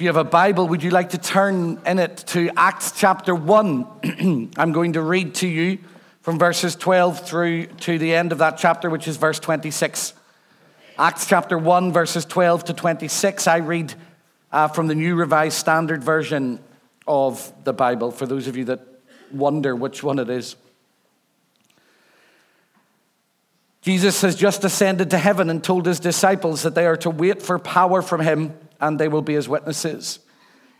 If you have a Bible, would you like to turn in it to Acts chapter 1? I'm going to read to you from verses 12 through to the end of that chapter, which is verse 26. Acts chapter 1, verses 12 to 26. I read uh, from the New Revised Standard Version of the Bible for those of you that wonder which one it is. Jesus has just ascended to heaven and told his disciples that they are to wait for power from him and they will be his witnesses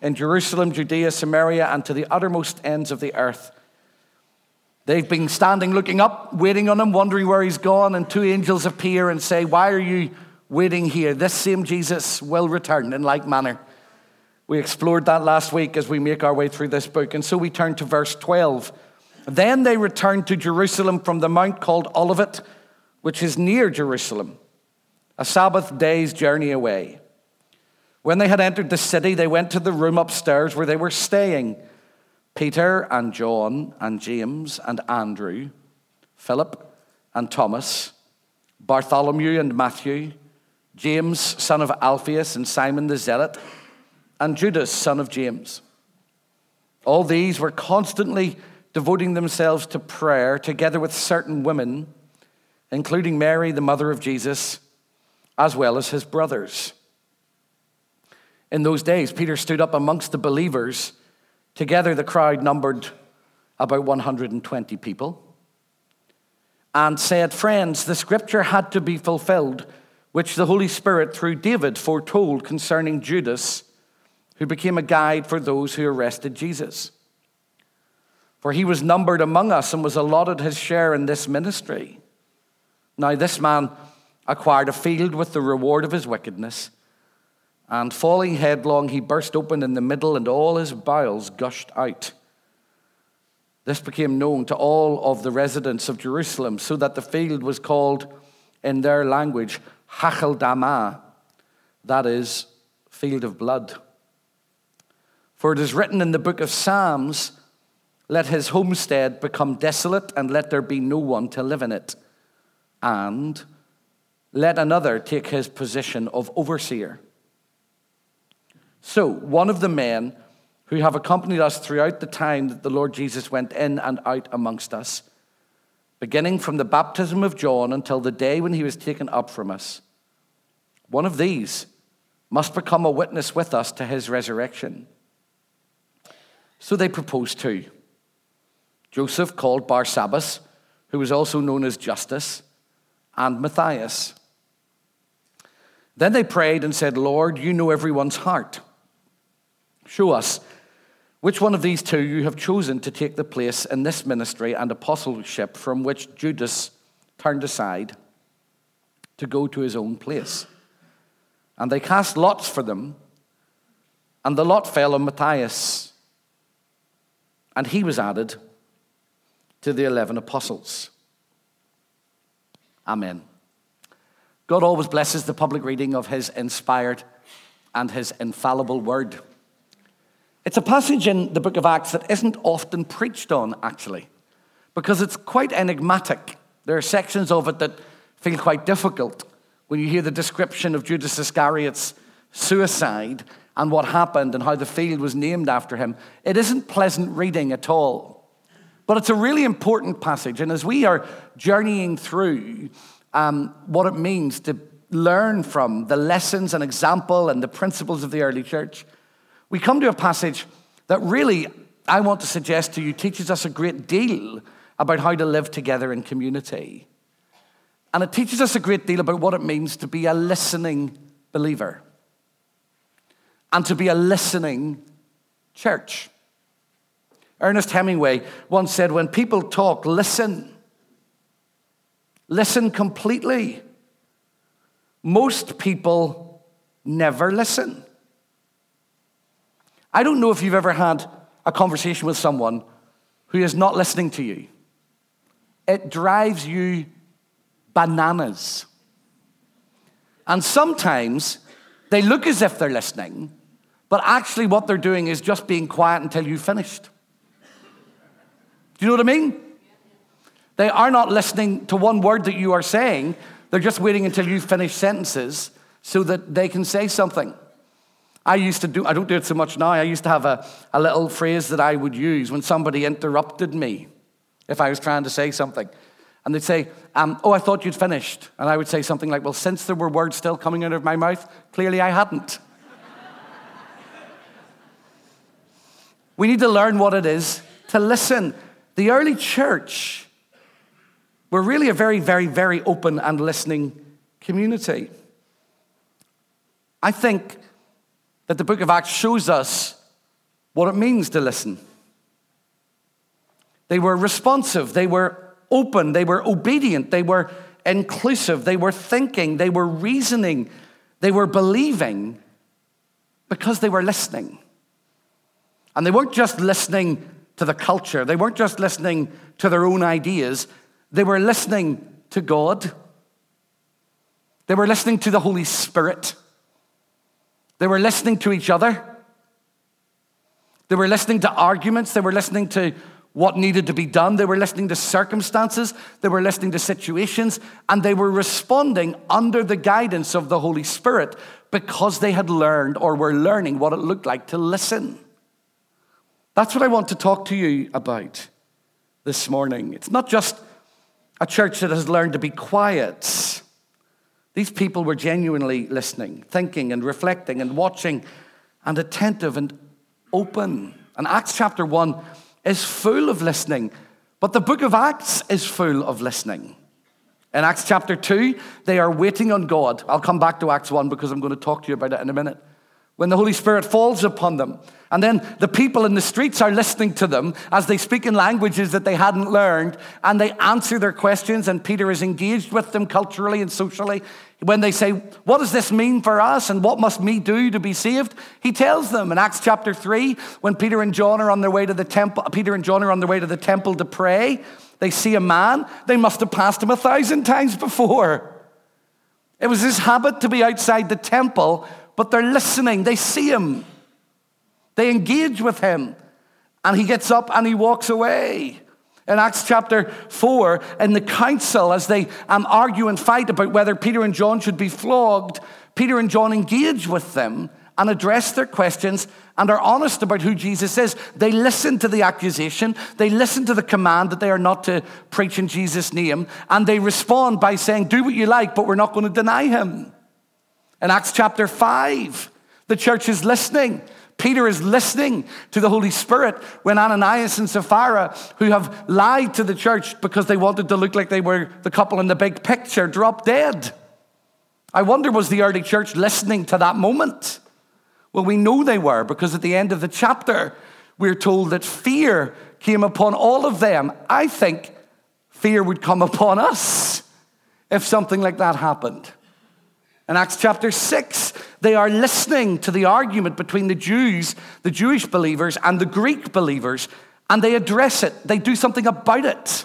in Jerusalem, Judea, Samaria, and to the uttermost ends of the earth. They've been standing looking up, waiting on him, wondering where he's gone, and two angels appear and say, Why are you waiting here? This same Jesus will return in like manner. We explored that last week as we make our way through this book. And so we turn to verse 12. Then they returned to Jerusalem from the mount called Olivet which is near Jerusalem, a Sabbath day's journey away. When they had entered the city, they went to the room upstairs where they were staying Peter and John and James and Andrew, Philip and Thomas, Bartholomew and Matthew, James, son of Alphaeus, and Simon the Zealot, and Judas, son of James. All these were constantly devoting themselves to prayer together with certain women including Mary, the mother of Jesus, as well as his brothers. In those days, Peter stood up amongst the believers. Together, the crowd numbered about 120 people and said, Friends, the scripture had to be fulfilled, which the Holy Spirit, through David, foretold concerning Judas, who became a guide for those who arrested Jesus. For he was numbered among us and was allotted his share in this ministry. Now, this man acquired a field with the reward of his wickedness, and falling headlong, he burst open in the middle, and all his bowels gushed out. This became known to all of the residents of Jerusalem, so that the field was called in their language Hakeldama, that is, field of blood. For it is written in the book of Psalms, Let his homestead become desolate, and let there be no one to live in it and let another take his position of overseer. So, one of the men who have accompanied us throughout the time that the Lord Jesus went in and out amongst us, beginning from the baptism of John until the day when he was taken up from us, one of these must become a witness with us to his resurrection. So they proposed two Joseph, called Barsabbas, who was also known as Justus and Matthias. Then they prayed and said, Lord, you know everyone's heart. Show us which one of these two you have chosen to take the place in this ministry and apostleship from which Judas turned aside to go to his own place. And they cast lots for them, and the lot fell on Matthias, and he was added to the eleven apostles. Amen. God always blesses the public reading of his inspired and his infallible word. It's a passage in the book of Acts that isn't often preached on, actually, because it's quite enigmatic. There are sections of it that feel quite difficult when you hear the description of Judas Iscariot's suicide and what happened and how the field was named after him. It isn't pleasant reading at all. But it's a really important passage. And as we are journeying through um, what it means to learn from the lessons and example and the principles of the early church, we come to a passage that really, I want to suggest to you, teaches us a great deal about how to live together in community. And it teaches us a great deal about what it means to be a listening believer and to be a listening church. Ernest Hemingway once said, When people talk, listen. Listen completely. Most people never listen. I don't know if you've ever had a conversation with someone who is not listening to you. It drives you bananas. And sometimes they look as if they're listening, but actually what they're doing is just being quiet until you've finished. Do you know what I mean? They are not listening to one word that you are saying. They're just waiting until you finish sentences so that they can say something. I used to do, I don't do it so much now. I used to have a, a little phrase that I would use when somebody interrupted me if I was trying to say something. And they'd say, um, Oh, I thought you'd finished. And I would say something like, Well, since there were words still coming out of my mouth, clearly I hadn't. we need to learn what it is to listen. The early church were really a very, very, very open and listening community. I think that the book of Acts shows us what it means to listen. They were responsive, they were open, they were obedient, they were inclusive, they were thinking, they were reasoning, they were believing because they were listening. And they weren't just listening to the culture, they weren't just listening to their own ideas, they were listening to God. They were listening to the Holy Spirit. They were listening to each other. They were listening to arguments. They were listening to what needed to be done. They were listening to circumstances, they were listening to situations, and they were responding under the guidance of the Holy Spirit because they had learned or were learning what it looked like to listen. That's what I want to talk to you about this morning. It's not just a church that has learned to be quiet. These people were genuinely listening, thinking, and reflecting, and watching, and attentive and open. And Acts chapter 1 is full of listening, but the book of Acts is full of listening. In Acts chapter 2, they are waiting on God. I'll come back to Acts 1 because I'm going to talk to you about it in a minute. When the Holy Spirit falls upon them, and then the people in the streets are listening to them as they speak in languages that they hadn't learned, and they answer their questions, and Peter is engaged with them culturally and socially. When they say, What does this mean for us, and what must me do to be saved? He tells them in Acts chapter 3, when Peter and John are on their way to the temple, Peter and John are on their way to the temple to pray, they see a man, they must have passed him a thousand times before. It was his habit to be outside the temple, but they're listening, they see him. They engage with him. And he gets up and he walks away. In Acts chapter 4, in the council, as they um, argue and fight about whether Peter and John should be flogged, Peter and John engage with them and address their questions and are honest about who Jesus is. They listen to the accusation, they listen to the command that they are not to preach in Jesus' name, and they respond by saying, Do what you like, but we're not going to deny him. In Acts chapter 5, the church is listening. Peter is listening to the Holy Spirit when Ananias and Sapphira, who have lied to the church because they wanted to look like they were the couple in the big picture, drop dead. I wonder, was the early church listening to that moment? Well, we know they were because at the end of the chapter, we're told that fear came upon all of them. I think fear would come upon us if something like that happened. In Acts chapter 6, they are listening to the argument between the Jews, the Jewish believers, and the Greek believers, and they address it. They do something about it.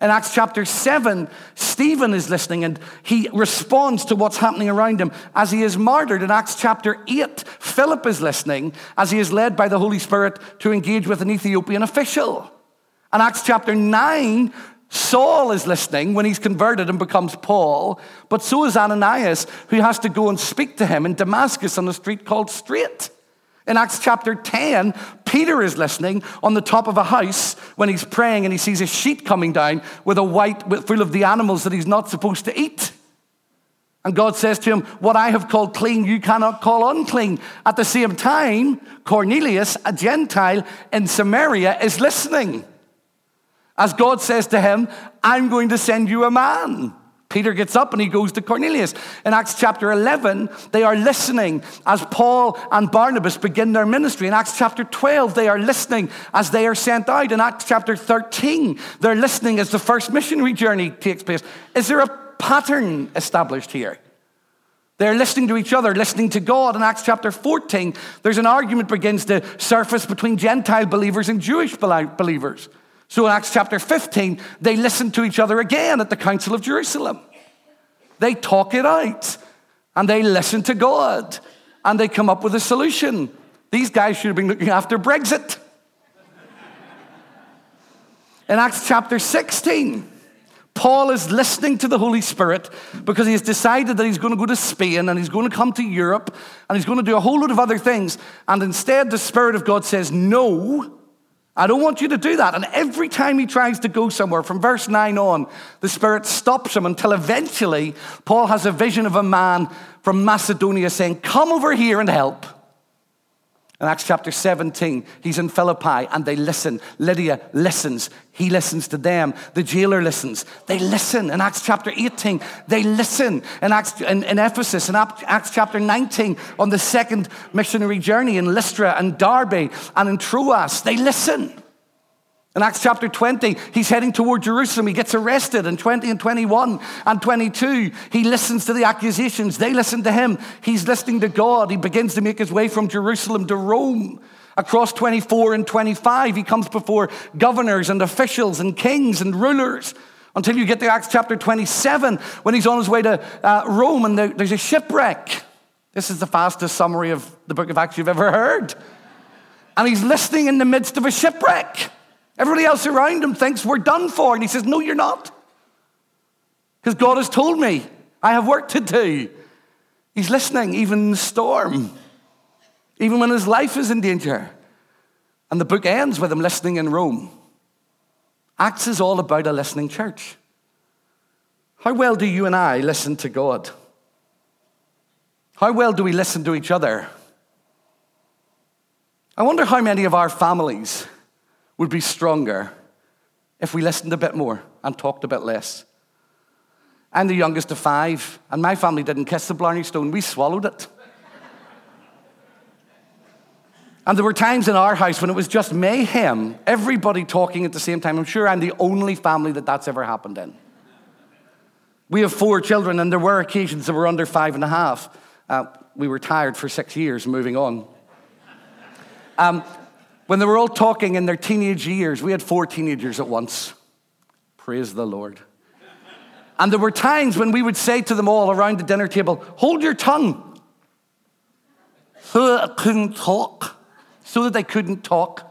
In Acts chapter 7, Stephen is listening and he responds to what's happening around him as he is martyred. In Acts chapter 8, Philip is listening as he is led by the Holy Spirit to engage with an Ethiopian official. In Acts chapter 9, Saul is listening when he's converted and becomes Paul, but so is Ananias, who has to go and speak to him in Damascus on a street called Straight. In Acts chapter 10, Peter is listening on the top of a house when he's praying and he sees a sheet coming down with a white full of the animals that he's not supposed to eat. And God says to him, What I have called clean, you cannot call unclean. At the same time, Cornelius, a Gentile in Samaria, is listening. As God says to him, I'm going to send you a man. Peter gets up and he goes to Cornelius. In Acts chapter 11, they are listening as Paul and Barnabas begin their ministry. In Acts chapter 12, they are listening as they are sent out. In Acts chapter 13, they're listening as the first missionary journey takes place. Is there a pattern established here? They're listening to each other, listening to God. In Acts chapter 14, there's an argument begins to surface between Gentile believers and Jewish believers. So in Acts chapter 15, they listen to each other again at the Council of Jerusalem. They talk it out and they listen to God and they come up with a solution. These guys should have been looking after Brexit. In Acts chapter 16, Paul is listening to the Holy Spirit because he has decided that he's going to go to Spain and he's going to come to Europe and he's going to do a whole lot of other things. And instead, the Spirit of God says, No, I don't want you to do that. And every time he tries to go somewhere, from verse 9 on, the Spirit stops him until eventually Paul has a vision of a man from Macedonia saying, Come over here and help. In Acts chapter 17, he's in Philippi and they listen. Lydia listens. He listens to them. The jailer listens. They listen. In Acts chapter 18, they listen. In, Acts, in, in Ephesus, in Acts chapter 19, on the second missionary journey in Lystra and Derbe and in Troas, they listen. In Acts chapter 20, he's heading toward Jerusalem. He gets arrested in 20 and 21 and 22. He listens to the accusations. They listen to him. He's listening to God. He begins to make his way from Jerusalem to Rome. Across 24 and 25, he comes before governors and officials and kings and rulers until you get to Acts chapter 27 when he's on his way to uh, Rome and there's a shipwreck. This is the fastest summary of the book of Acts you've ever heard. And he's listening in the midst of a shipwreck. Everybody else around him thinks we're done for. And he says, No, you're not. Because God has told me I have work to do. He's listening, even in the storm, even when his life is in danger. And the book ends with him listening in Rome. Acts is all about a listening church. How well do you and I listen to God? How well do we listen to each other? I wonder how many of our families would be stronger if we listened a bit more and talked a bit less. I'm the youngest of five, and my family didn't kiss the Blarney Stone, we swallowed it. and there were times in our house when it was just mayhem, everybody talking at the same time. I'm sure I'm the only family that that's ever happened in. We have four children, and there were occasions that were under five and a half. Uh, we were tired for six years, moving on. Um, when they were all talking in their teenage years, we had four teenagers at once. Praise the Lord. And there were times when we would say to them all around the dinner table, Hold your tongue. So that I couldn't talk. So that they couldn't talk.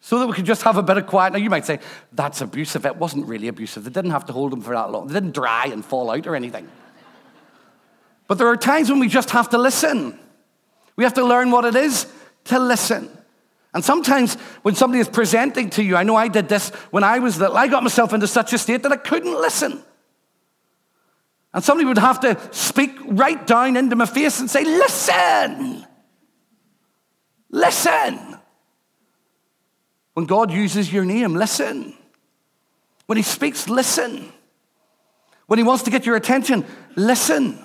So that we could just have a bit of quiet. Now, you might say, That's abusive. It wasn't really abusive. They didn't have to hold them for that long, they didn't dry and fall out or anything. But there are times when we just have to listen. We have to learn what it is to listen. And sometimes when somebody is presenting to you, I know I did this when I was little, I got myself into such a state that I couldn't listen. And somebody would have to speak right down into my face and say, Listen! Listen! When God uses your name, listen. When He speaks, listen. When He wants to get your attention, listen.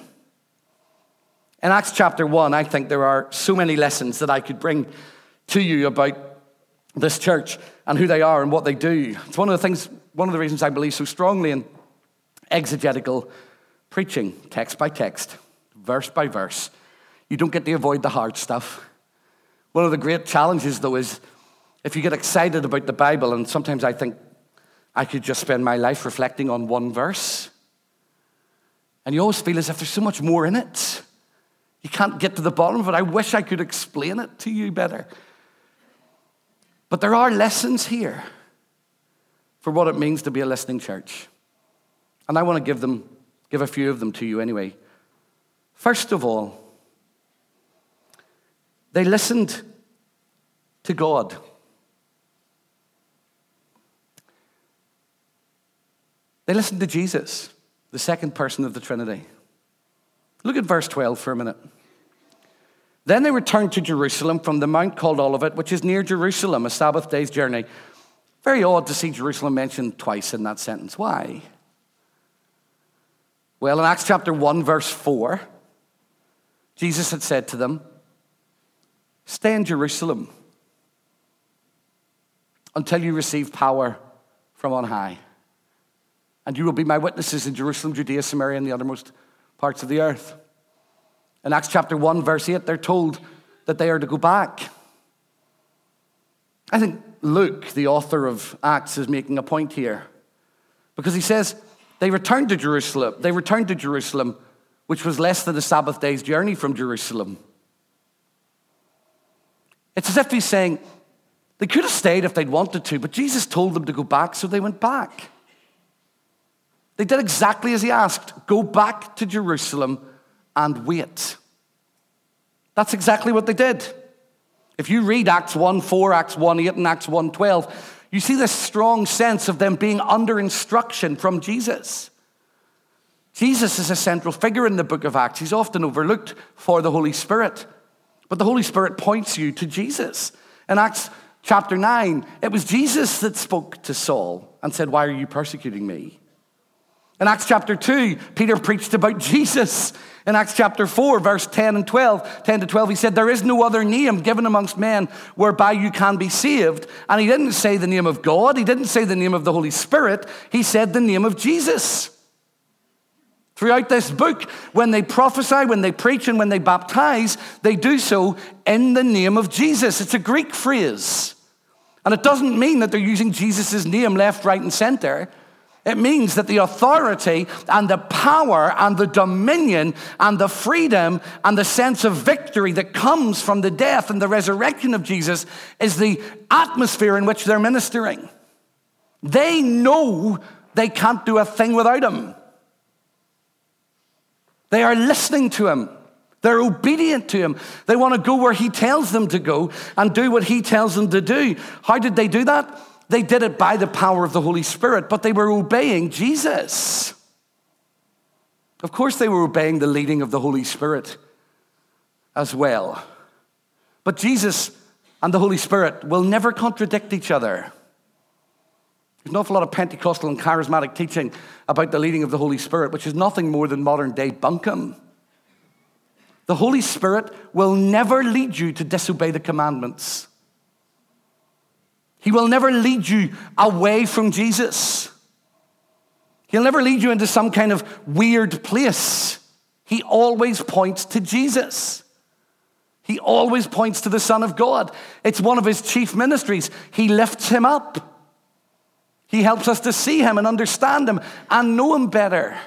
In Acts chapter 1, I think there are so many lessons that I could bring to you about this church and who they are and what they do. It's one of the things, one of the reasons I believe so strongly in exegetical preaching, text by text, verse by verse. You don't get to avoid the hard stuff. One of the great challenges, though, is if you get excited about the Bible, and sometimes I think I could just spend my life reflecting on one verse, and you always feel as if there's so much more in it. You can't get to the bottom of it. I wish I could explain it to you better. But there are lessons here for what it means to be a listening church. And I want to give them, give a few of them to you anyway. First of all, they listened to God. They listened to Jesus, the second person of the Trinity. Look at verse 12 for a minute. Then they returned to Jerusalem from the mount called Olivet, which is near Jerusalem, a Sabbath day's journey. Very odd to see Jerusalem mentioned twice in that sentence. Why? Well, in Acts chapter 1, verse 4, Jesus had said to them, Stay in Jerusalem until you receive power from on high. And you will be my witnesses in Jerusalem, Judea, Samaria, and the uttermost parts of the earth. In Acts chapter 1, verse 8, they're told that they are to go back. I think Luke, the author of Acts, is making a point here because he says they returned to Jerusalem. They returned to Jerusalem, which was less than a Sabbath day's journey from Jerusalem. It's as if he's saying they could have stayed if they'd wanted to, but Jesus told them to go back, so they went back. They did exactly as he asked go back to Jerusalem and wait. That's exactly what they did. If you read Acts 1 4, Acts 1 8, and Acts 1 12, you see this strong sense of them being under instruction from Jesus. Jesus is a central figure in the book of Acts. He's often overlooked for the Holy Spirit. But the Holy Spirit points you to Jesus. In Acts chapter 9, it was Jesus that spoke to Saul and said, Why are you persecuting me? In Acts chapter 2, Peter preached about Jesus. In Acts chapter 4, verse 10 and 12, 10 to 12, he said, There is no other name given amongst men whereby you can be saved. And he didn't say the name of God, he didn't say the name of the Holy Spirit, he said the name of Jesus. Throughout this book, when they prophesy, when they preach, and when they baptize, they do so in the name of Jesus. It's a Greek phrase. And it doesn't mean that they're using Jesus' name left, right, and center. It means that the authority and the power and the dominion and the freedom and the sense of victory that comes from the death and the resurrection of Jesus is the atmosphere in which they're ministering. They know they can't do a thing without him. They are listening to him. They're obedient to him. They want to go where he tells them to go and do what he tells them to do. How did they do that? They did it by the power of the Holy Spirit, but they were obeying Jesus. Of course, they were obeying the leading of the Holy Spirit as well. But Jesus and the Holy Spirit will never contradict each other. There's an awful lot of Pentecostal and charismatic teaching about the leading of the Holy Spirit, which is nothing more than modern day bunkum. The Holy Spirit will never lead you to disobey the commandments. He will never lead you away from Jesus. He'll never lead you into some kind of weird place. He always points to Jesus. He always points to the Son of God. It's one of his chief ministries. He lifts him up. He helps us to see him and understand him and know him better.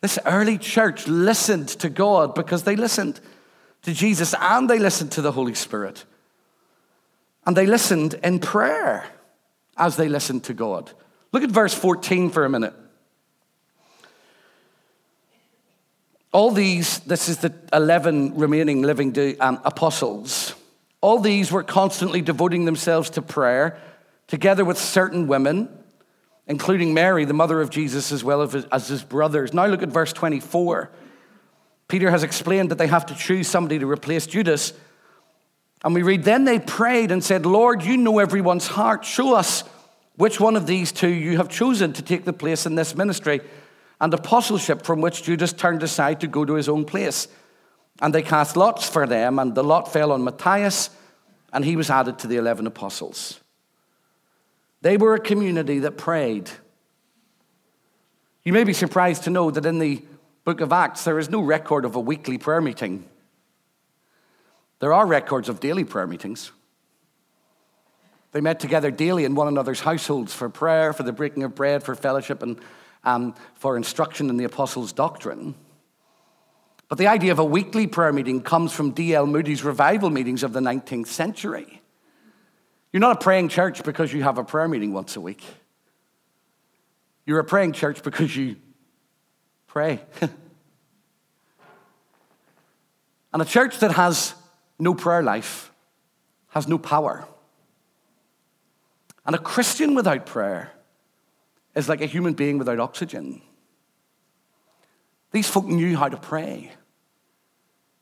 This early church listened to God because they listened to Jesus and they listened to the Holy Spirit. And they listened in prayer as they listened to God. Look at verse 14 for a minute. All these, this is the 11 remaining living um, apostles, all these were constantly devoting themselves to prayer together with certain women, including Mary, the mother of Jesus, as well as his brothers. Now look at verse 24. Peter has explained that they have to choose somebody to replace Judas. And we read, Then they prayed and said, Lord, you know everyone's heart. Show us which one of these two you have chosen to take the place in this ministry and apostleship from which Judas turned aside to go to his own place. And they cast lots for them, and the lot fell on Matthias, and he was added to the 11 apostles. They were a community that prayed. You may be surprised to know that in the book of Acts, there is no record of a weekly prayer meeting. There are records of daily prayer meetings. They met together daily in one another's households for prayer, for the breaking of bread, for fellowship, and um, for instruction in the apostles' doctrine. But the idea of a weekly prayer meeting comes from D.L. Moody's revival meetings of the 19th century. You're not a praying church because you have a prayer meeting once a week. You're a praying church because you pray. and a church that has no prayer life has no power. And a Christian without prayer is like a human being without oxygen. These folk knew how to pray.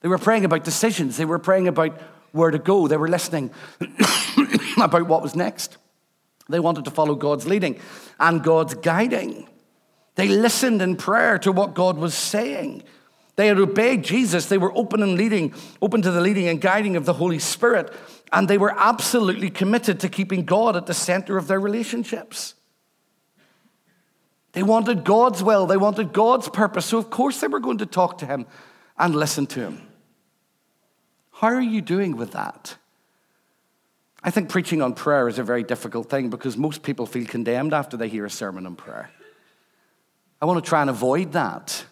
They were praying about decisions, they were praying about where to go, they were listening about what was next. They wanted to follow God's leading and God's guiding. They listened in prayer to what God was saying. They had obeyed Jesus. They were open and leading, open to the leading and guiding of the Holy Spirit. And they were absolutely committed to keeping God at the center of their relationships. They wanted God's will, they wanted God's purpose. So, of course, they were going to talk to Him and listen to Him. How are you doing with that? I think preaching on prayer is a very difficult thing because most people feel condemned after they hear a sermon on prayer. I want to try and avoid that.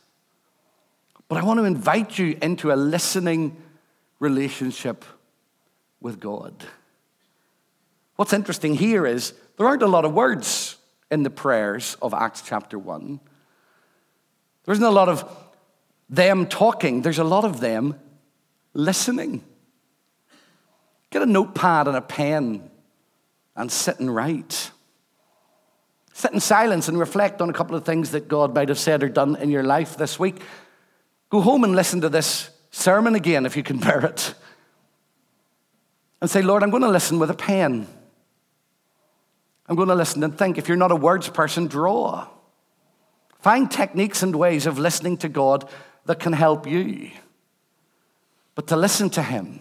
But I want to invite you into a listening relationship with God. What's interesting here is there aren't a lot of words in the prayers of Acts chapter 1. There isn't a lot of them talking, there's a lot of them listening. Get a notepad and a pen and sit and write. Sit in silence and reflect on a couple of things that God might have said or done in your life this week. Go home and listen to this sermon again if you can bear it. And say, Lord, I'm going to listen with a pen. I'm going to listen and think. If you're not a words person, draw. Find techniques and ways of listening to God that can help you. But to listen to Him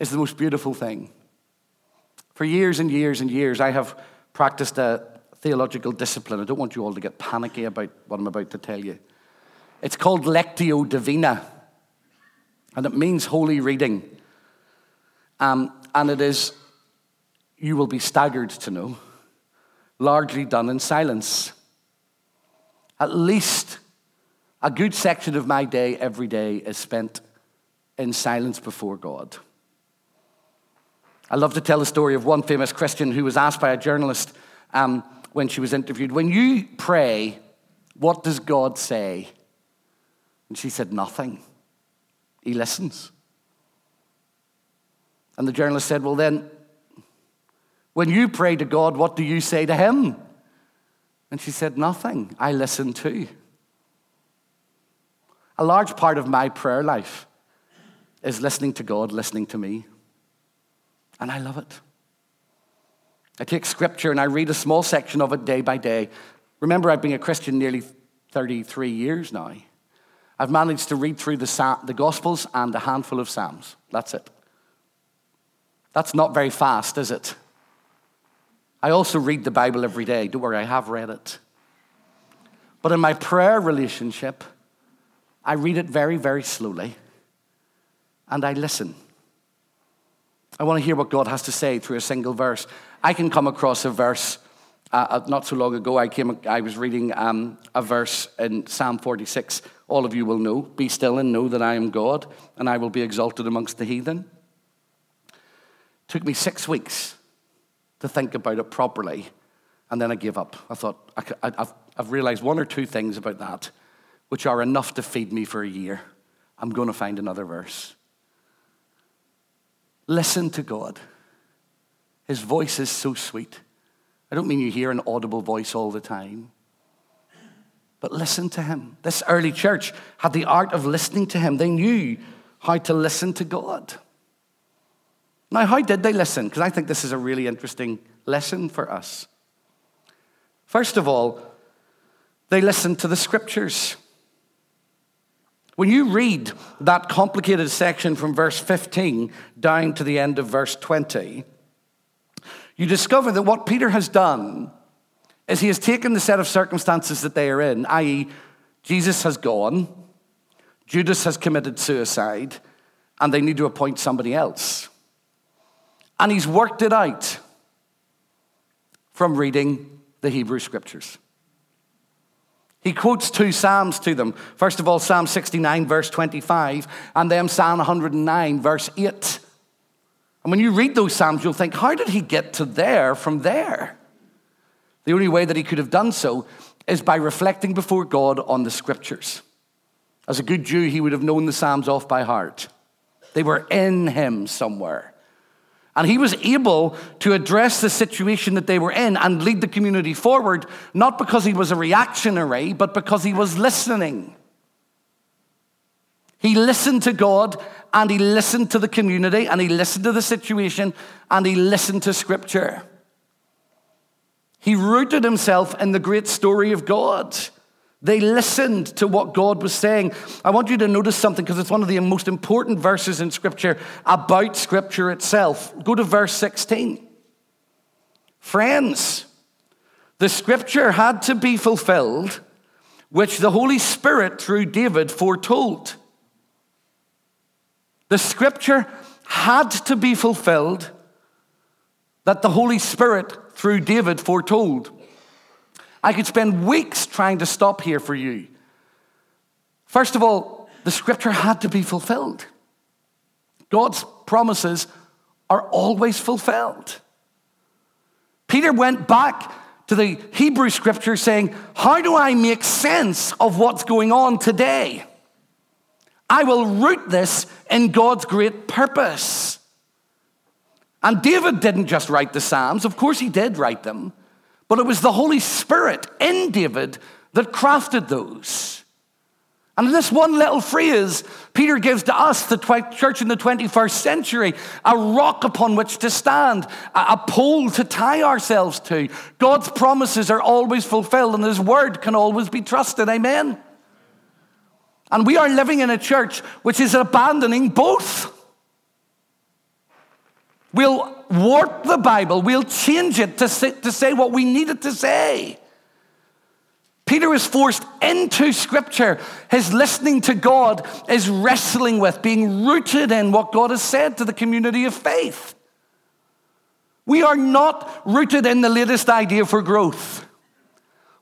is the most beautiful thing. For years and years and years, I have practiced a theological discipline. I don't want you all to get panicky about what I'm about to tell you. It's called Lectio Divina, and it means holy reading. Um, and it is, you will be staggered to know, largely done in silence. At least a good section of my day every day is spent in silence before God. I love to tell the story of one famous Christian who was asked by a journalist um, when she was interviewed, When you pray, what does God say? And she said, Nothing. He listens. And the journalist said, Well, then, when you pray to God, what do you say to Him? And she said, Nothing. I listen too. A large part of my prayer life is listening to God, listening to me. And I love it. I take scripture and I read a small section of it day by day. Remember, I've been a Christian nearly 33 years now. I've managed to read through the, the Gospels and a handful of Psalms. That's it. That's not very fast, is it? I also read the Bible every day. Don't worry, I have read it. But in my prayer relationship, I read it very, very slowly and I listen. I want to hear what God has to say through a single verse. I can come across a verse. Uh, uh, not so long ago, I came. I was reading um, a verse in Psalm 46. All of you will know: "Be still and know that I am God, and I will be exalted amongst the heathen." Took me six weeks to think about it properly, and then I gave up. I thought I, have I've realized one or two things about that, which are enough to feed me for a year. I'm going to find another verse. Listen to God. His voice is so sweet. I don't mean you hear an audible voice all the time, but listen to him. This early church had the art of listening to him. They knew how to listen to God. Now, how did they listen? Because I think this is a really interesting lesson for us. First of all, they listened to the scriptures. When you read that complicated section from verse 15 down to the end of verse 20, you discover that what Peter has done is he has taken the set of circumstances that they are in, i.e., Jesus has gone, Judas has committed suicide, and they need to appoint somebody else. And he's worked it out from reading the Hebrew scriptures. He quotes two Psalms to them. First of all, Psalm 69, verse 25, and then Psalm 109, verse 8. And when you read those Psalms, you'll think, how did he get to there from there? The only way that he could have done so is by reflecting before God on the scriptures. As a good Jew, he would have known the Psalms off by heart. They were in him somewhere. And he was able to address the situation that they were in and lead the community forward, not because he was a reactionary, but because he was listening. He listened to God and he listened to the community and he listened to the situation and he listened to Scripture. He rooted himself in the great story of God. They listened to what God was saying. I want you to notice something because it's one of the most important verses in Scripture about Scripture itself. Go to verse 16. Friends, the Scripture had to be fulfilled, which the Holy Spirit through David foretold. The Scripture had to be fulfilled that the Holy Spirit through David foretold. I could spend weeks trying to stop here for you. First of all, the scripture had to be fulfilled. God's promises are always fulfilled. Peter went back to the Hebrew scripture saying, How do I make sense of what's going on today? I will root this in God's great purpose. And David didn't just write the Psalms, of course, he did write them, but it was the Holy Spirit in David that crafted those. And in this one little phrase, Peter gives to us, the church in the 21st century, a rock upon which to stand, a pole to tie ourselves to. God's promises are always fulfilled, and His word can always be trusted. Amen. And we are living in a church which is abandoning both. We'll warp the Bible, we'll change it to say, to say what we need it to say. Peter is forced into Scripture. His listening to God is wrestling with, being rooted in what God has said to the community of faith. We are not rooted in the latest idea for growth.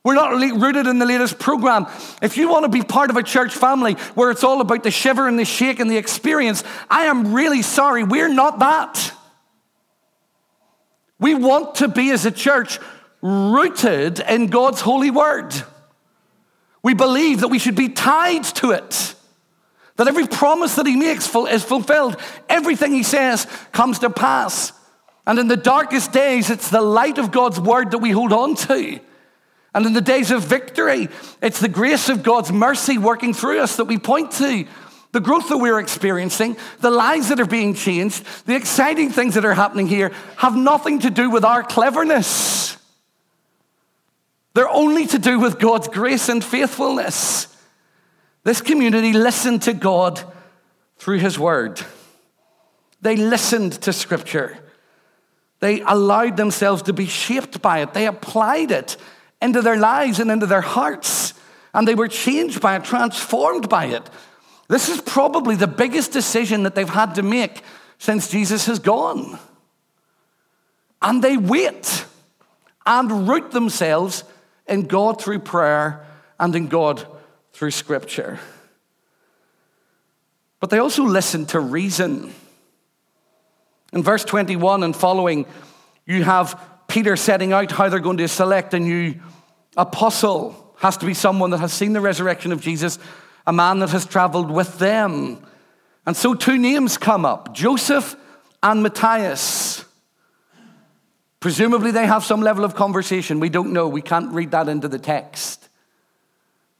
We're not rooted in the latest program. If you want to be part of a church family where it's all about the shiver and the shake and the experience, I am really sorry. We're not that. We want to be, as a church, rooted in God's holy word. We believe that we should be tied to it. That every promise that he makes is fulfilled. Everything he says comes to pass. And in the darkest days, it's the light of God's word that we hold on to. And in the days of victory, it's the grace of God's mercy working through us that we point to. The growth that we're experiencing, the lives that are being changed, the exciting things that are happening here have nothing to do with our cleverness. They're only to do with God's grace and faithfulness. This community listened to God through His Word. They listened to Scripture. They allowed themselves to be shaped by it. They applied it into their lives and into their hearts. And they were changed by it, transformed by it. This is probably the biggest decision that they've had to make since Jesus has gone. And they wait and root themselves in God through prayer and in God through Scripture. But they also listen to reason. In verse 21 and following, you have Peter setting out how they're going to select a new apostle. Has to be someone that has seen the resurrection of Jesus, a man that has traveled with them. And so two names come up Joseph and Matthias. Presumably, they have some level of conversation. We don't know. We can't read that into the text.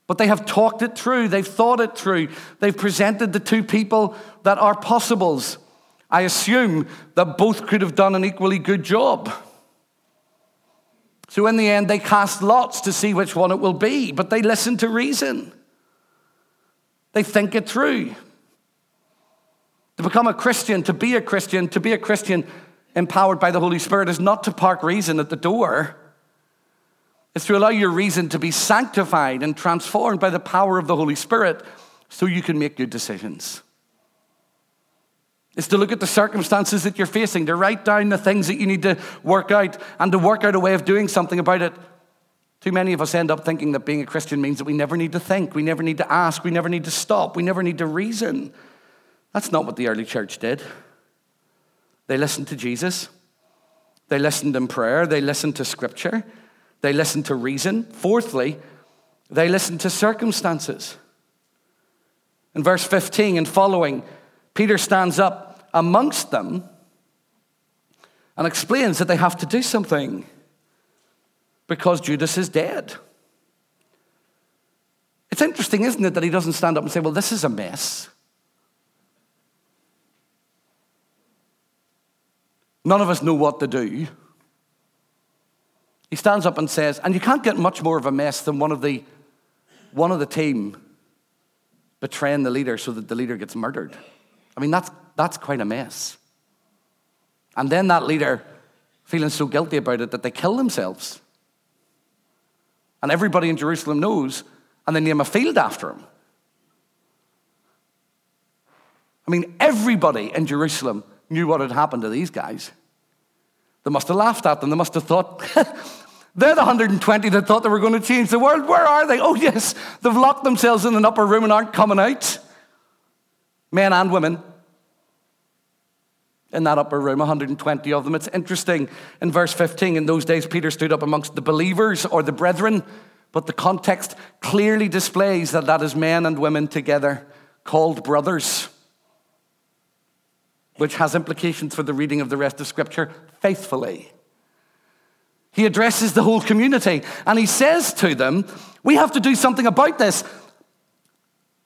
But they have talked it through, they've thought it through, they've presented the two people that are possibles. I assume that both could have done an equally good job. So, in the end, they cast lots to see which one it will be, but they listen to reason. They think it through. To become a Christian, to be a Christian, to be a Christian empowered by the Holy Spirit is not to park reason at the door. It's to allow your reason to be sanctified and transformed by the power of the Holy Spirit so you can make good decisions. It's to look at the circumstances that you're facing, to write down the things that you need to work out, and to work out a way of doing something about it. Too many of us end up thinking that being a Christian means that we never need to think, we never need to ask, we never need to stop, we never need to reason. That's not what the early church did. They listened to Jesus. They listened in prayer. They listened to scripture. They listened to reason. Fourthly, they listened to circumstances. In verse 15 and following, Peter stands up amongst them and explains that they have to do something because Judas is dead. It's interesting, isn't it, that he doesn't stand up and say, Well, this is a mess. None of us know what to do. He stands up and says, and you can't get much more of a mess than one of the, one of the team betraying the leader so that the leader gets murdered. I mean, that's, that's quite a mess. And then that leader feeling so guilty about it that they kill themselves. And everybody in Jerusalem knows, and they name a field after him. I mean, everybody in Jerusalem knew what had happened to these guys. They must have laughed at them. They must have thought, they're the 120 that thought they were going to change the world. Where are they? Oh, yes, they've locked themselves in an upper room and aren't coming out. Men and women. In that upper room, 120 of them. It's interesting in verse 15, in those days, Peter stood up amongst the believers or the brethren, but the context clearly displays that that is men and women together called brothers, which has implications for the reading of the rest of Scripture faithfully. He addresses the whole community and he says to them, We have to do something about this.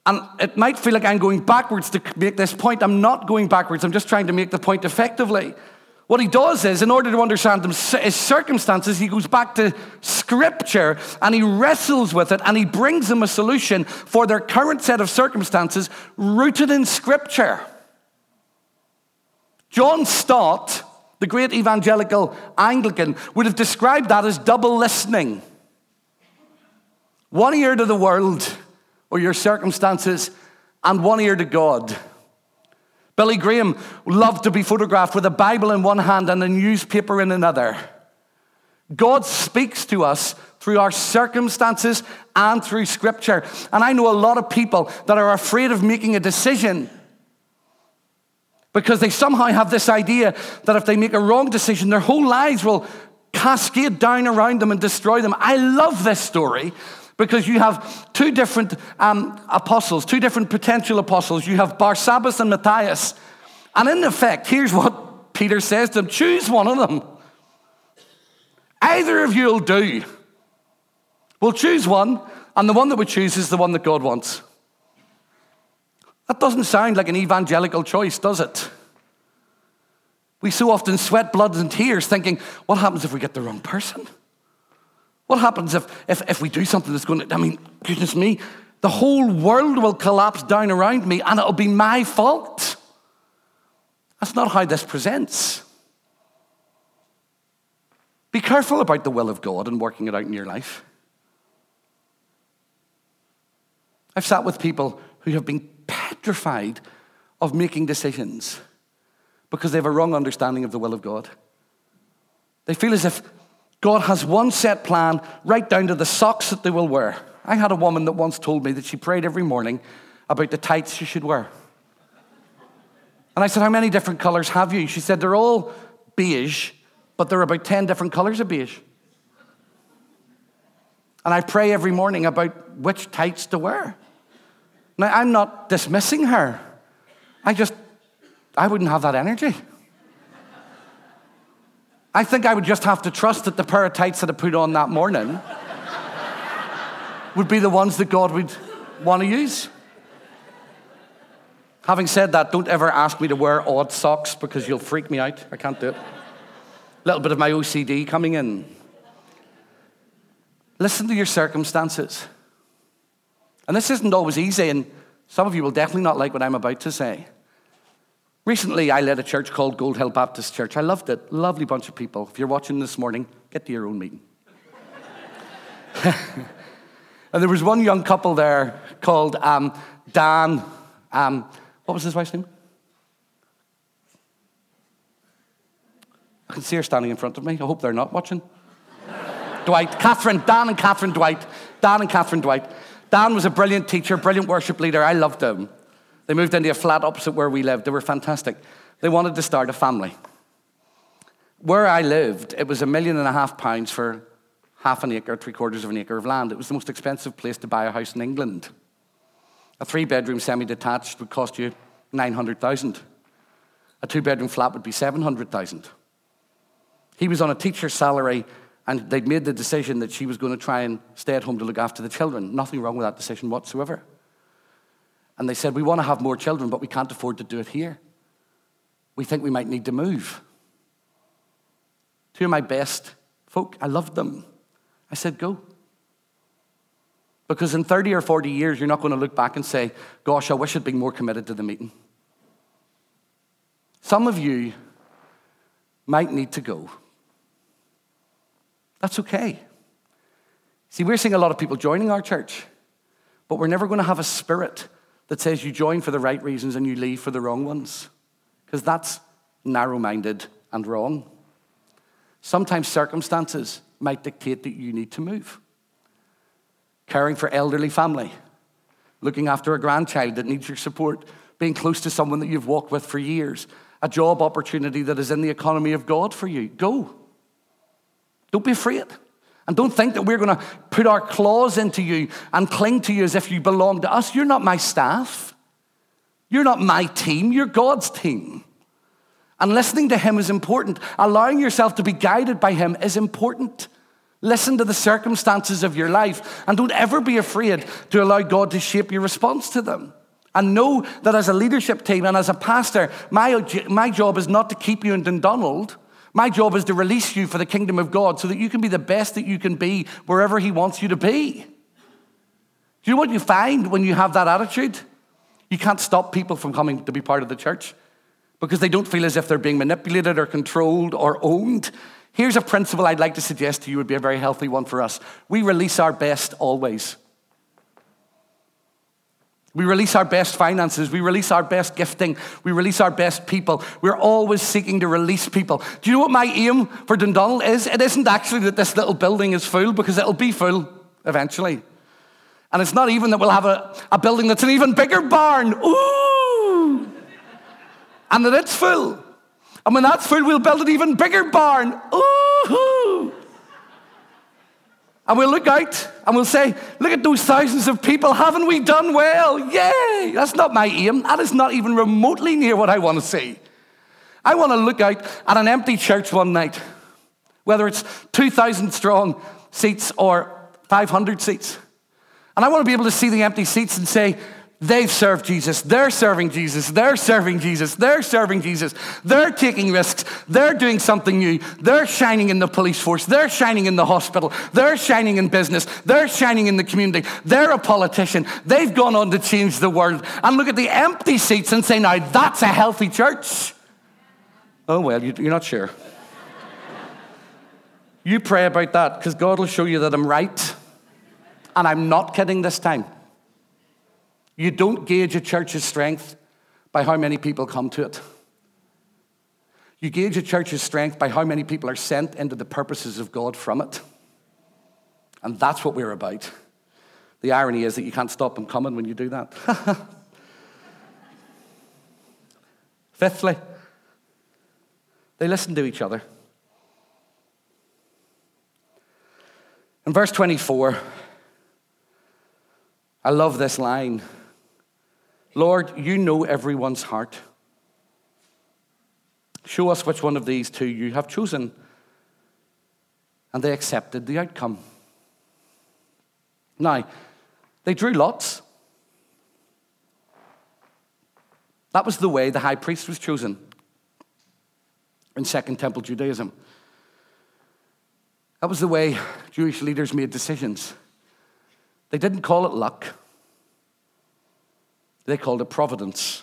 And it might feel like I'm going backwards to make this point. I'm not going backwards, I'm just trying to make the point effectively. What he does is, in order to understand his circumstances, he goes back to scripture and he wrestles with it and he brings them a solution for their current set of circumstances rooted in scripture. John Stott, the great evangelical Anglican, would have described that as double listening. One ear to the world or your circumstances, and one ear to God. Billy Graham loved to be photographed with a Bible in one hand and a newspaper in another. God speaks to us through our circumstances and through Scripture. And I know a lot of people that are afraid of making a decision because they somehow have this idea that if they make a wrong decision, their whole lives will cascade down around them and destroy them. I love this story because you have two different um, apostles, two different potential apostles. You have Barsabbas and Matthias. And in effect, here's what Peter says to them choose one of them. Either of you will do. We'll choose one, and the one that we choose is the one that God wants. That doesn't sound like an evangelical choice, does it? We so often sweat blood and tears thinking, what happens if we get the wrong person? What happens if, if, if we do something that's going to, I mean, goodness me, the whole world will collapse down around me and it'll be my fault. That's not how this presents. Be careful about the will of God and working it out in your life. I've sat with people who have been petrified of making decisions because they have a wrong understanding of the will of God. They feel as if God has one set plan right down to the socks that they will wear. I had a woman that once told me that she prayed every morning about the tights she should wear. And I said, How many different colors have you? She said, They're all beige, but there are about 10 different colors of beige. And I pray every morning about which tights to wear. Now, I'm not dismissing her. I just, I wouldn't have that energy. I think I would just have to trust that the pair of tights that I put on that morning would be the ones that God would want to use. Having said that, don't ever ask me to wear odd socks because you'll freak me out. I can't do it. A little bit of my OCD coming in. Listen to your circumstances. And this isn't always easy, and some of you will definitely not like what I'm about to say. Recently, I led a church called Gold Hill Baptist Church. I loved it. Lovely bunch of people. If you're watching this morning, get to your own meeting. and there was one young couple there called um, Dan. Um, what was his wife's name? I can see her standing in front of me. I hope they're not watching. Dwight, Catherine, Dan and Catherine Dwight. Dan and Catherine Dwight. Dan was a brilliant teacher, brilliant worship leader. I loved him. They moved into a flat opposite where we lived. They were fantastic. They wanted to start a family. Where I lived, it was a million and a half pounds for half an acre, three quarters of an acre of land. It was the most expensive place to buy a house in England. A three bedroom semi detached would cost you 900,000. A two bedroom flat would be 700,000. He was on a teacher's salary and they'd made the decision that she was going to try and stay at home to look after the children. Nothing wrong with that decision whatsoever. And they said, We want to have more children, but we can't afford to do it here. We think we might need to move. Two of my best folk, I loved them. I said, Go. Because in 30 or 40 years, you're not going to look back and say, Gosh, I wish I'd been more committed to the meeting. Some of you might need to go. That's okay. See, we're seeing a lot of people joining our church, but we're never going to have a spirit that says you join for the right reasons and you leave for the wrong ones, because that's narrow minded and wrong. Sometimes circumstances might dictate that you need to move. Caring for elderly family, looking after a grandchild that needs your support, being close to someone that you've walked with for years, a job opportunity that is in the economy of God for you. Go. Don't be afraid. And don't think that we're going to put our claws into you and cling to you as if you belong to us. You're not my staff. You're not my team. You're God's team. And listening to Him is important. Allowing yourself to be guided by Him is important. Listen to the circumstances of your life and don't ever be afraid to allow God to shape your response to them. And know that as a leadership team and as a pastor, my, my job is not to keep you in Dundonald. My job is to release you for the kingdom of God so that you can be the best that you can be wherever He wants you to be. Do you know what you find when you have that attitude? You can't stop people from coming to be part of the church because they don't feel as if they're being manipulated or controlled or owned. Here's a principle I'd like to suggest to you would be a very healthy one for us. We release our best always. We release our best finances. We release our best gifting. We release our best people. We're always seeking to release people. Do you know what my aim for Dundonald is? It isn't actually that this little building is full, because it'll be full eventually. And it's not even that we'll have a, a building that's an even bigger barn. Ooh! And that it's full. And when that's full, we'll build an even bigger barn. Ooh! And we'll look out and we'll say, Look at those thousands of people. Haven't we done well? Yay! That's not my aim. That is not even remotely near what I want to see. I want to look out at an empty church one night, whether it's 2,000 strong seats or 500 seats. And I want to be able to see the empty seats and say, They've served Jesus. They're serving Jesus. They're serving Jesus. They're serving Jesus. They're taking risks. They're doing something new. They're shining in the police force. They're shining in the hospital. They're shining in business. They're shining in the community. They're a politician. They've gone on to change the world. And look at the empty seats and say, now that's a healthy church. Oh, well, you're not sure. You pray about that because God will show you that I'm right. And I'm not kidding this time. You don't gauge a church's strength by how many people come to it. You gauge a church's strength by how many people are sent into the purposes of God from it. And that's what we're about. The irony is that you can't stop them coming when you do that. Fifthly, they listen to each other. In verse 24, I love this line. Lord, you know everyone's heart. Show us which one of these two you have chosen. And they accepted the outcome. Now, they drew lots. That was the way the high priest was chosen in Second Temple Judaism. That was the way Jewish leaders made decisions. They didn't call it luck. They called it providence,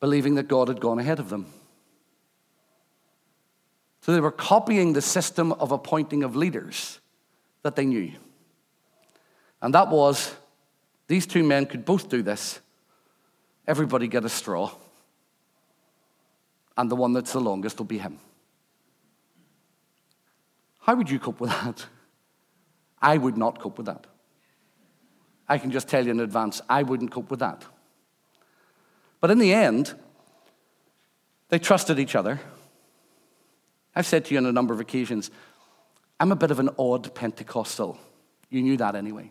believing that God had gone ahead of them. So they were copying the system of appointing of leaders that they knew. And that was these two men could both do this. Everybody get a straw. And the one that's the longest will be him. How would you cope with that? I would not cope with that. I can just tell you in advance, I wouldn't cope with that. But in the end, they trusted each other. I've said to you on a number of occasions, I'm a bit of an odd Pentecostal. You knew that anyway.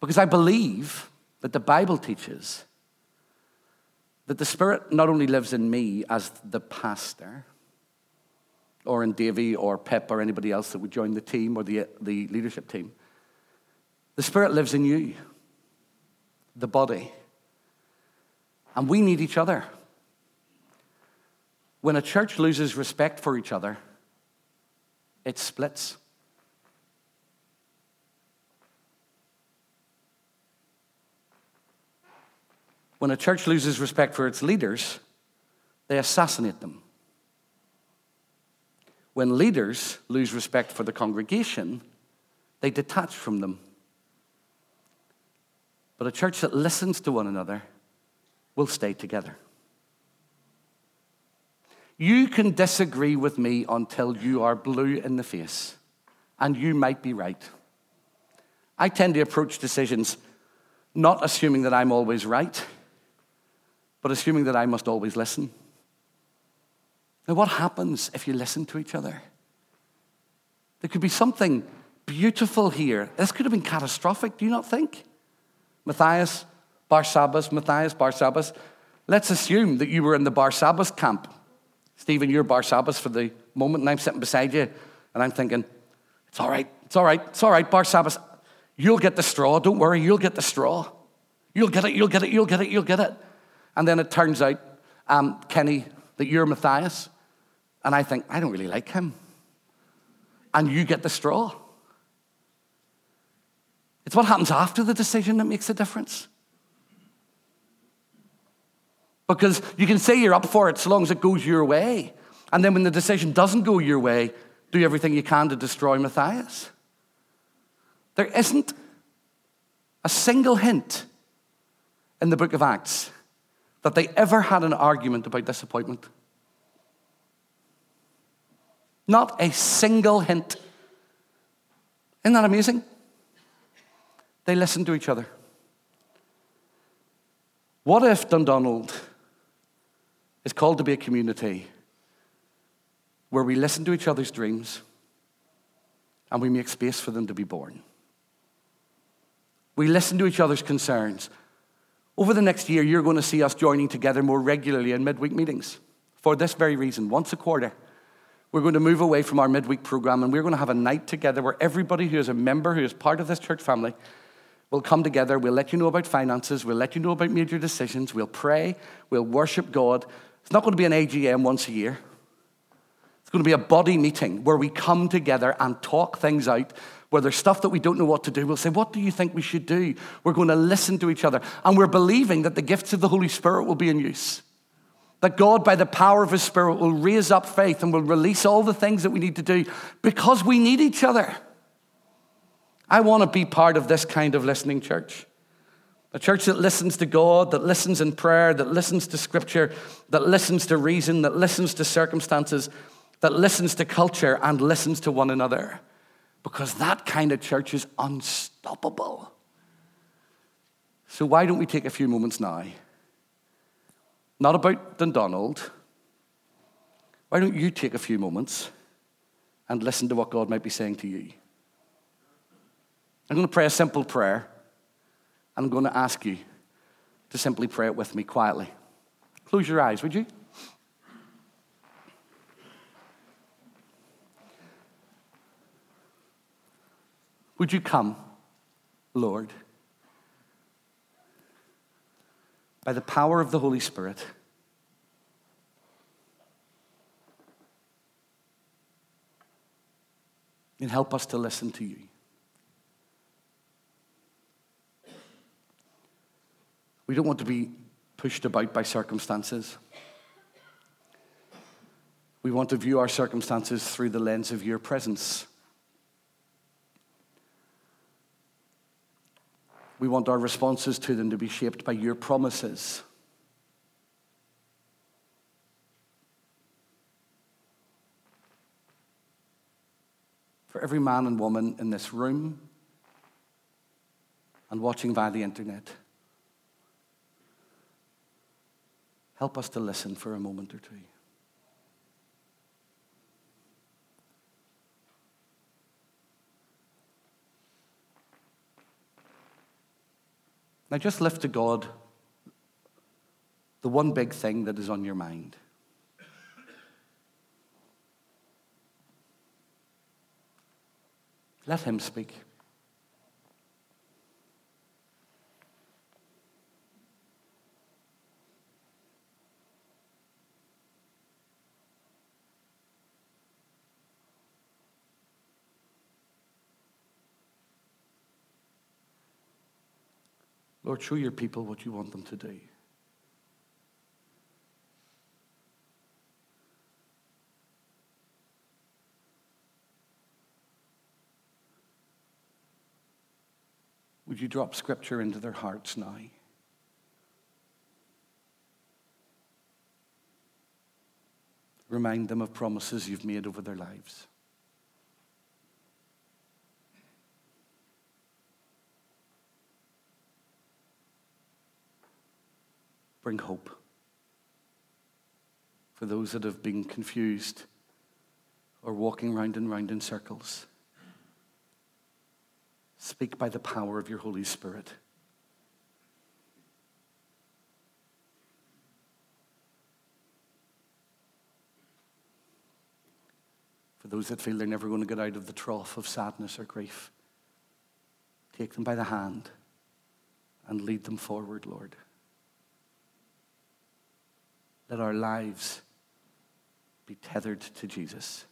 Because I believe that the Bible teaches that the Spirit not only lives in me as the pastor, or in Davy or Pip or anybody else that would join the team or the, the leadership team, the Spirit lives in you, the body. And we need each other. When a church loses respect for each other, it splits. When a church loses respect for its leaders, they assassinate them. When leaders lose respect for the congregation, they detach from them but a church that listens to one another will stay together. You can disagree with me until you are blue in the face, and you might be right. I tend to approach decisions not assuming that I'm always right, but assuming that I must always listen. Now, what happens if you listen to each other? There could be something beautiful here. This could have been catastrophic, do you not think? Matthias, Barsabbas, Matthias, Barsabbas. Let's assume that you were in the Barsabbas camp. Stephen, you're Barsabbas for the moment, and I'm sitting beside you, and I'm thinking, it's all right, it's all right, it's all right, Barsabbas. You'll get the straw. Don't worry, you'll get the straw. You'll get it, you'll get it, you'll get it, you'll get it. And then it turns out, um, Kenny, that you're Matthias. And I think, I don't really like him. And you get the straw. It's what happens after the decision that makes a difference. Because you can say you're up for it so long as it goes your way. And then when the decision doesn't go your way, do everything you can to destroy Matthias. There isn't a single hint in the book of Acts that they ever had an argument about disappointment. Not a single hint. Isn't that amazing? They listened to each other. What if Dundonald is called to be a community where we listen to each other's dreams and we make space for them to be born? We listen to each other's concerns. Over the next year, you're going to see us joining together more regularly in midweek meetings for this very reason. Once a quarter, we're going to move away from our midweek program and we're going to have a night together where everybody who is a member, who is part of this church family, will come together. We'll let you know about finances. We'll let you know about major decisions. We'll pray. We'll worship God. It's not going to be an AGM once a year. It's going to be a body meeting where we come together and talk things out where there's stuff that we don't know what to do, we'll say, What do you think we should do? We're going to listen to each other. And we're believing that the gifts of the Holy Spirit will be in use. That God, by the power of His Spirit, will raise up faith and will release all the things that we need to do because we need each other. I want to be part of this kind of listening church. A church that listens to God, that listens in prayer, that listens to scripture, that listens to reason, that listens to circumstances, that listens to culture and listens to one another because that kind of church is unstoppable. So, why don't we take a few moments now? Not about Dundonald. Why don't you take a few moments and listen to what God might be saying to you? I'm going to pray a simple prayer, I'm going to ask you to simply pray it with me quietly. Close your eyes, would you? Would you come, Lord, by the power of the Holy Spirit? And help us to listen to you. We don't want to be pushed about by circumstances. We want to view our circumstances through the lens of your presence. We want our responses to them to be shaped by your promises. For every man and woman in this room and watching via the internet, help us to listen for a moment or two. Now just lift to God the one big thing that is on your mind. Let Him speak. Lord, show your people what you want them to do. Would you drop scripture into their hearts now? Remind them of promises you've made over their lives. Bring hope. for those that have been confused or walking round and round in circles. Speak by the power of your Holy Spirit. For those that feel they're never going to get out of the trough of sadness or grief, take them by the hand and lead them forward, Lord. Let our lives be tethered to Jesus.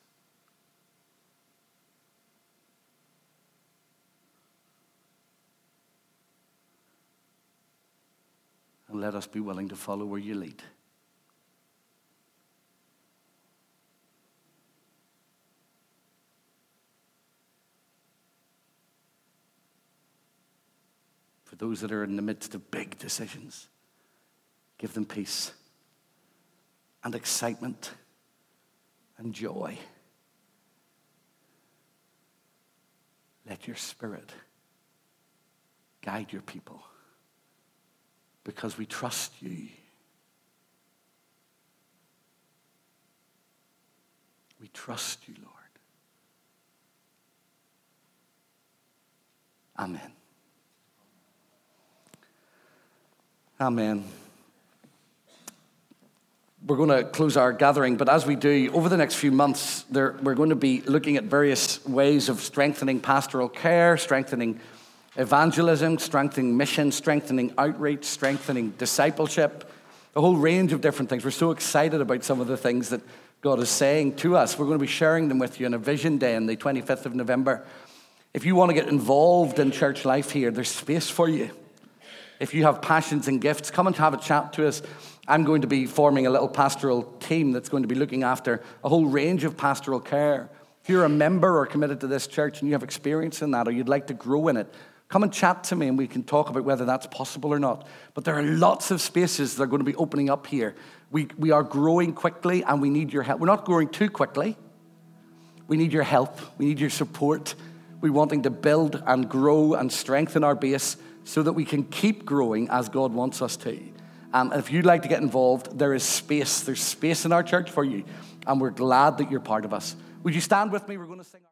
And let us be willing to follow where you lead. For those that are in the midst of big decisions, give them peace and excitement and joy. Let your spirit guide your people because we trust you. We trust you, Lord. Amen. Amen. We're going to close our gathering, but as we do, over the next few months, there, we're going to be looking at various ways of strengthening pastoral care, strengthening evangelism, strengthening mission, strengthening outreach, strengthening discipleship, a whole range of different things. We're so excited about some of the things that God is saying to us. We're going to be sharing them with you in a vision day on the 25th of November. If you want to get involved in church life here, there's space for you. If you have passions and gifts, come and have a chat to us. I'm going to be forming a little pastoral team that's going to be looking after a whole range of pastoral care. If you're a member or committed to this church and you have experience in that or you'd like to grow in it, come and chat to me and we can talk about whether that's possible or not. But there are lots of spaces that are going to be opening up here. We, we are growing quickly and we need your help. We're not growing too quickly. We need your help. We need your support. We're wanting to build and grow and strengthen our base so that we can keep growing as God wants us to. Um, if you'd like to get involved, there is space. There's space in our church for you, and we're glad that you're part of us. Would you stand with me? We're going to sing.